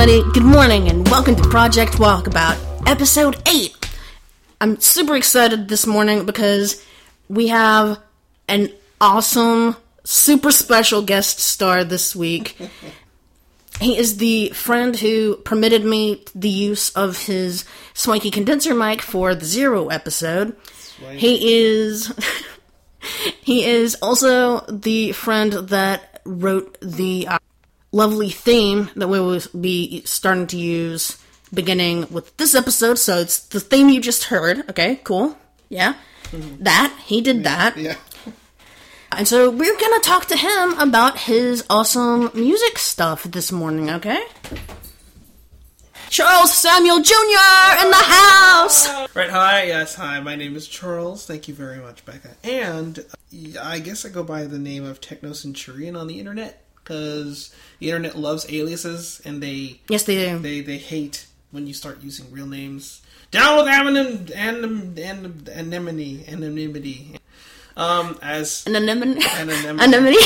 Everybody, good morning and welcome to Project Walkabout, episode 8. I'm super excited this morning because we have an awesome, super special guest star this week. he is the friend who permitted me the use of his swanky condenser mic for the Zero episode. He is he is also the friend that wrote the lovely theme that we will be starting to use beginning with this episode. So it's the theme you just heard. Okay, cool. Yeah. That. He did that. Yeah. And so we're going to talk to him about his awesome music stuff this morning, okay? Charles Samuel Jr. in the house! Right. Hi. Yes. Hi. My name is Charles. Thank you very much, Becca. And uh, I guess I go by the name of Techno Centurion on the internet because the internet loves aliases and they Yes, they do. they they hate when you start using real names. Down with anem anem anem anemone anonymity. Um, as An anemone. Anemone. Anemone.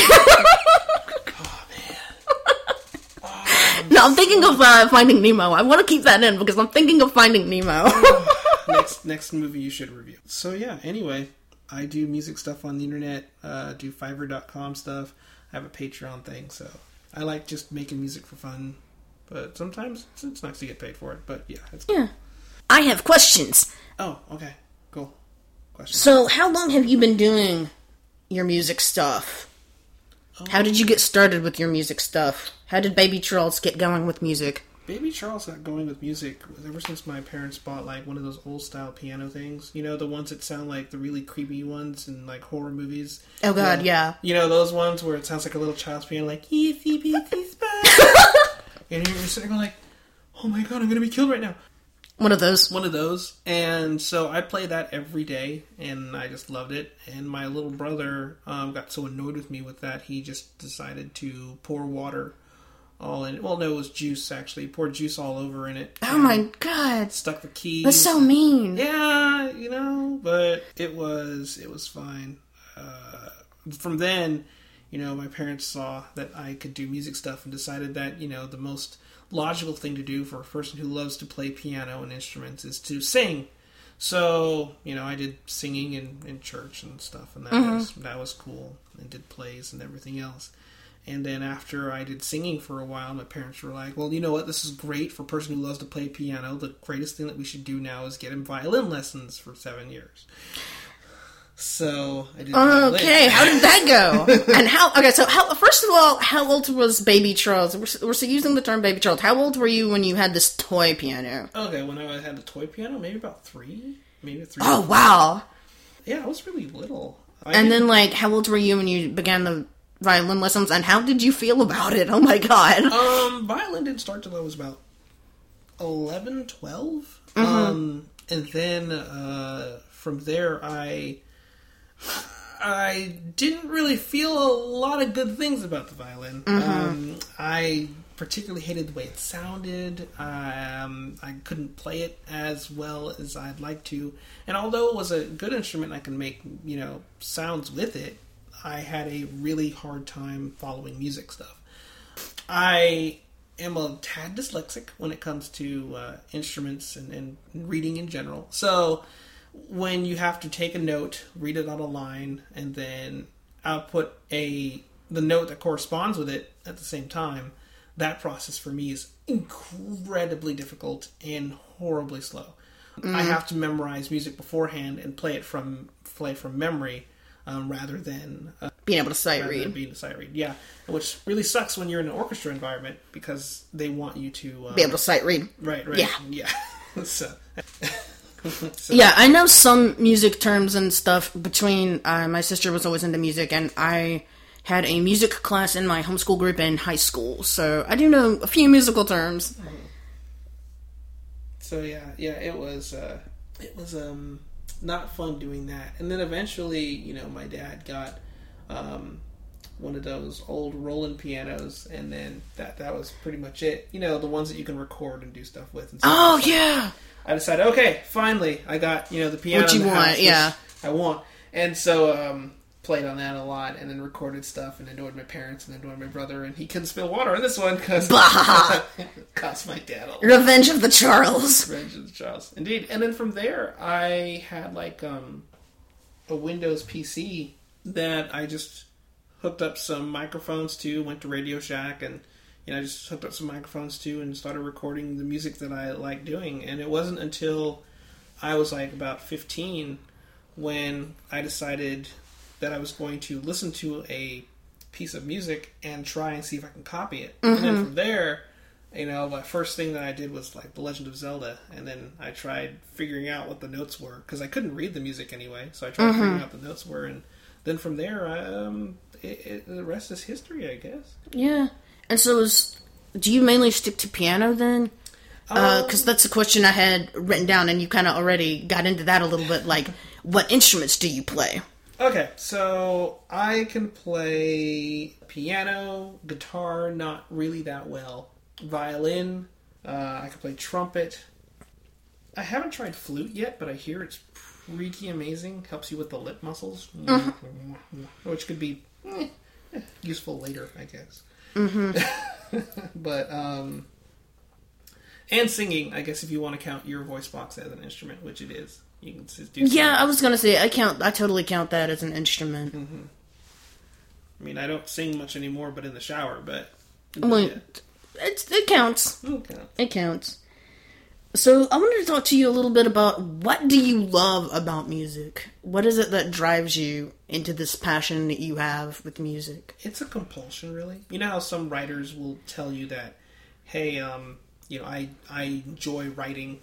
no, I'm thinking of uh, Finding Nemo. I want to keep that in because I'm thinking of Finding Nemo. next next movie you should review. So yeah, anyway, I do music stuff on the internet, uh, do Fiverr.com stuff. I have a Patreon thing, so I like just making music for fun. But sometimes it's, it's nice to get paid for it. But yeah, it's yeah. I have questions. oh okay, cool. Question. So, how long have you been doing your music stuff? How did you oh. get started with your music stuff? How did Baby Charles get going with music? Baby Charles got going with music ever since my parents bought like one of those old style piano things. You know, the ones that sound like the really creepy ones in like horror movies. Oh God, yeah. You know those ones where it sounds like a little child's piano, like "Itsy bitsy spider," and you're sitting there like, "Oh my god, I'm gonna be killed right now." One of those. One of those, and so I play that every day, and I just loved it. And my little brother um, got so annoyed with me with that, he just decided to pour water all in. Well, no, it was juice actually. He poured juice all over in it. Oh my God, Stuck the keys. that's so mean. Yeah, you know, but it was it was fine. Uh, from then, you know, my parents saw that I could do music stuff and decided that you know the most logical thing to do for a person who loves to play piano and instruments is to sing. So you know, I did singing in, in church and stuff, and that was that was cool. And did plays and everything else. And then after I did singing for a while, my parents were like, "Well, you know what? This is great for a person who loves to play piano. The greatest thing that we should do now is get him violin lessons for seven years." So I did. Okay, how did that go? and how? Okay, so how? First of all, how old was Baby Charles? We're, we're using the term Baby Charles. How old were you when you had this toy piano? Okay, when I had the toy piano, maybe about three, maybe three. Oh wow! yeah, I was really little. I And didn't- then, like, how old were you when you began the violin lessons? And how did you feel about it? Oh my god! Um, violin didn't start till I was about 11, 12. Mm-hmm. Um, and then uh, from there, I I didn't really feel a lot of good things about the violin. Mm-hmm. Um, I particularly hated the way it sounded. Um, I couldn't play it as well as I'd like to. And although it was a good instrument, I can make you know sounds with it. I had a really hard time following music stuff. I am a tad dyslexic when it comes to uh, instruments and, and reading in general. So when you have to take a note, read it on a line, and then output a the note that corresponds with it at the same time, that process for me is incredibly difficult and horribly slow. I have to memorize music beforehand and play it from play from memory um, rather than uh, Being able to sight read, being a sight read. Yeah, which really sucks when you're in an orchestra environment because they want you to uh, be able to sight read. right, right, Yeah. yeah. so, so Yeah, I know some music terms and stuff. Between uh, my sister was always into music, and I had a music class in my homeschool group in high school, so I do know a few musical terms. So yeah, yeah, it was uh, it was um, not fun doing that. And then eventually, you know, my dad got um, one of those old Roland pianos, and then that that was pretty much it. You know, the ones that you can record and do stuff with. And stuff. Oh yeah, I decided, okay, finally, I got you know the piano What you want, house, yeah. I want. And so um, played on that a lot, and then recorded stuff, and annoyed my parents, and annoyed my brother, and he couldn't spill water on this one because cost my dad a lot. Revenge of the Charles. Revenge of the Charles. Indeed. And then from there, I had like um, a Windows PC that I just hooked up some microphones to, went to Radio Shack, and you know, I just hooked up some microphones to and started recording the music that I like doing. And it wasn't until I was like about 15 when I decided that I was going to listen to a piece of music and try and see if I can copy it. And then from there, you know, my first thing that I did was like The Legend of Zelda, and then I tried figuring out what the notes were because I couldn't read the music anyway. So I tried mm-hmm. figuring out the notes were, and then from there, um, it, it, the rest is history, I guess. Yeah. And so, is, do you mainly stick to piano then? Uh, um, because that's a question I had written down, and you kind of already got into that a little bit. Like, what instruments do you play? Okay, so I can play piano, guitar, not really that well, violin. Uh, I can play trumpet. I haven't tried flute yet, but I hear it's pretty amazing. Helps you with the lip muscles, which could be eh, useful later, I guess. but um, and singing, I guess, if you want to count your voice box as an instrument, which it is, you can just do. Yeah, I was gonna say I count. I totally count that as an instrument. I mean, I don't sing much anymore, but in the shower. But Well, yeah. It's, it counts. Okay. It counts. So I wanted to talk to you a little bit about what do you love about music? What is it that drives you into this passion that you have with music? it's a compulsion, really. You know how some writers will tell you that, hey, um, you know, I I enjoy writing.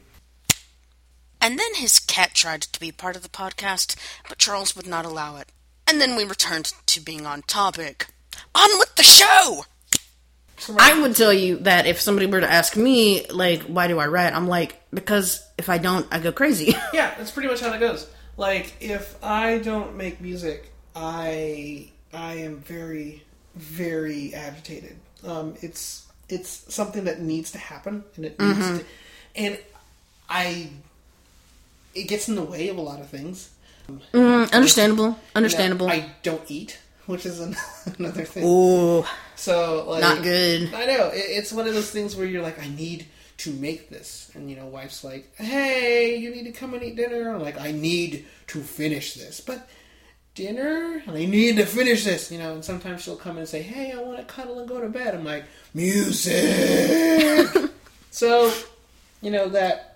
And then his cat tried to be part of the podcast, but Charles would not allow it. And then we returned to being on topic. On with the show! I would tell you that if somebody were to ask me, like, why do I write? I'm like, because if I don't, I go crazy. Yeah, that's pretty much how that goes. Like, if I don't make music, I I am very very agitated. Um, it's it's something that needs to happen, and it needs to, and I it gets in the way of a lot of things. Mm, understandable. Understandable. I don't eat, which is an, another thing. Ooh, So like, not good. I know it, it's one of those things where you're like, I need to make this, and you know, wife's like, Hey, you need to come and eat dinner. I'm like, I need to finish this, but dinner, I need to finish this. You know, and sometimes she'll come and say, Hey, I want to cuddle and go to bed. I'm like, music. so, you know that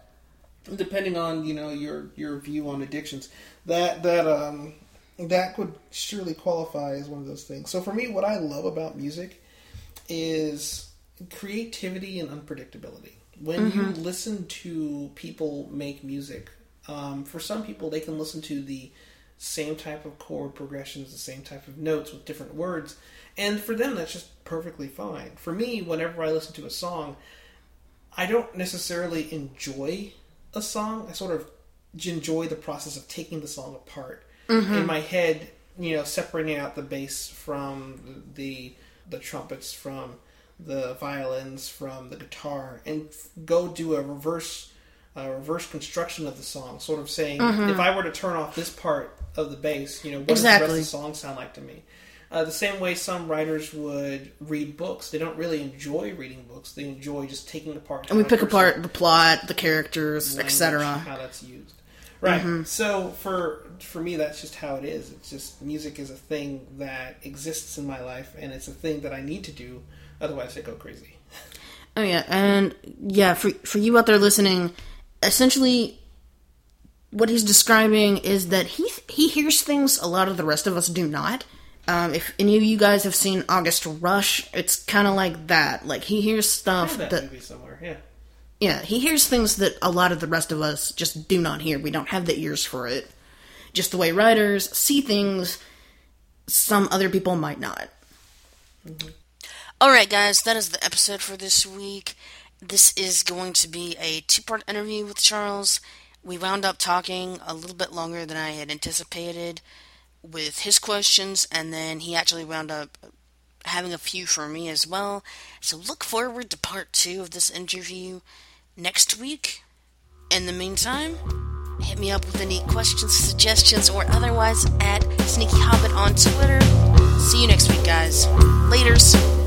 depending on you know your your view on addictions, that that um that would surely qualify as one of those things. So for me, what I love about music is creativity and unpredictability. When you listen to people make music, um, for some people, they can listen to the same type of chord progressions, the same type of notes with different words, and for them, that's just perfectly fine. For me, whenever I listen to a song, I don't necessarily enjoy a song. I sort of enjoy the process of taking the song apart in my head. You know, separating out the bass from the the trumpets from the violins from the guitar, and f- go do a reverse uh, reverse construction of the song. Sort of saying, if I were to turn off this part of the bass, you know, what does the rest of the song sound like to me? Uh, the same way some writers would read books. They don't really enjoy reading books. They enjoy just taking apart. And we pick apart the plot, the characters, etc. How that's used, right? So for for me, that's just how it is. It's just music is a thing that exists in my life, and it's a thing that I need to do. Otherwise, I go crazy. Oh yeah, and yeah, for for you out there listening, essentially, what he's describing is that he he hears things a lot of the rest of us do not. Um, if any of you guys have seen August Rush, it's kind of like that. Like he hears stuff that, that movie somewhere. Yeah, yeah, he hears things that a lot of the rest of us just do not hear. We don't have the ears for it. Just the way writers see things, some other people might not. Mm-hmm. Alright, guys, that is the episode for this week. This is going to be a two part interview with Charles. We wound up talking a little bit longer than I had anticipated with his questions, and then he actually wound up having a few for me as well. So look forward to part two of this interview next week. In the meantime, Hit me up with any questions, suggestions, or otherwise at Sneaky Hobbit on Twitter. See you next week, guys. Laters.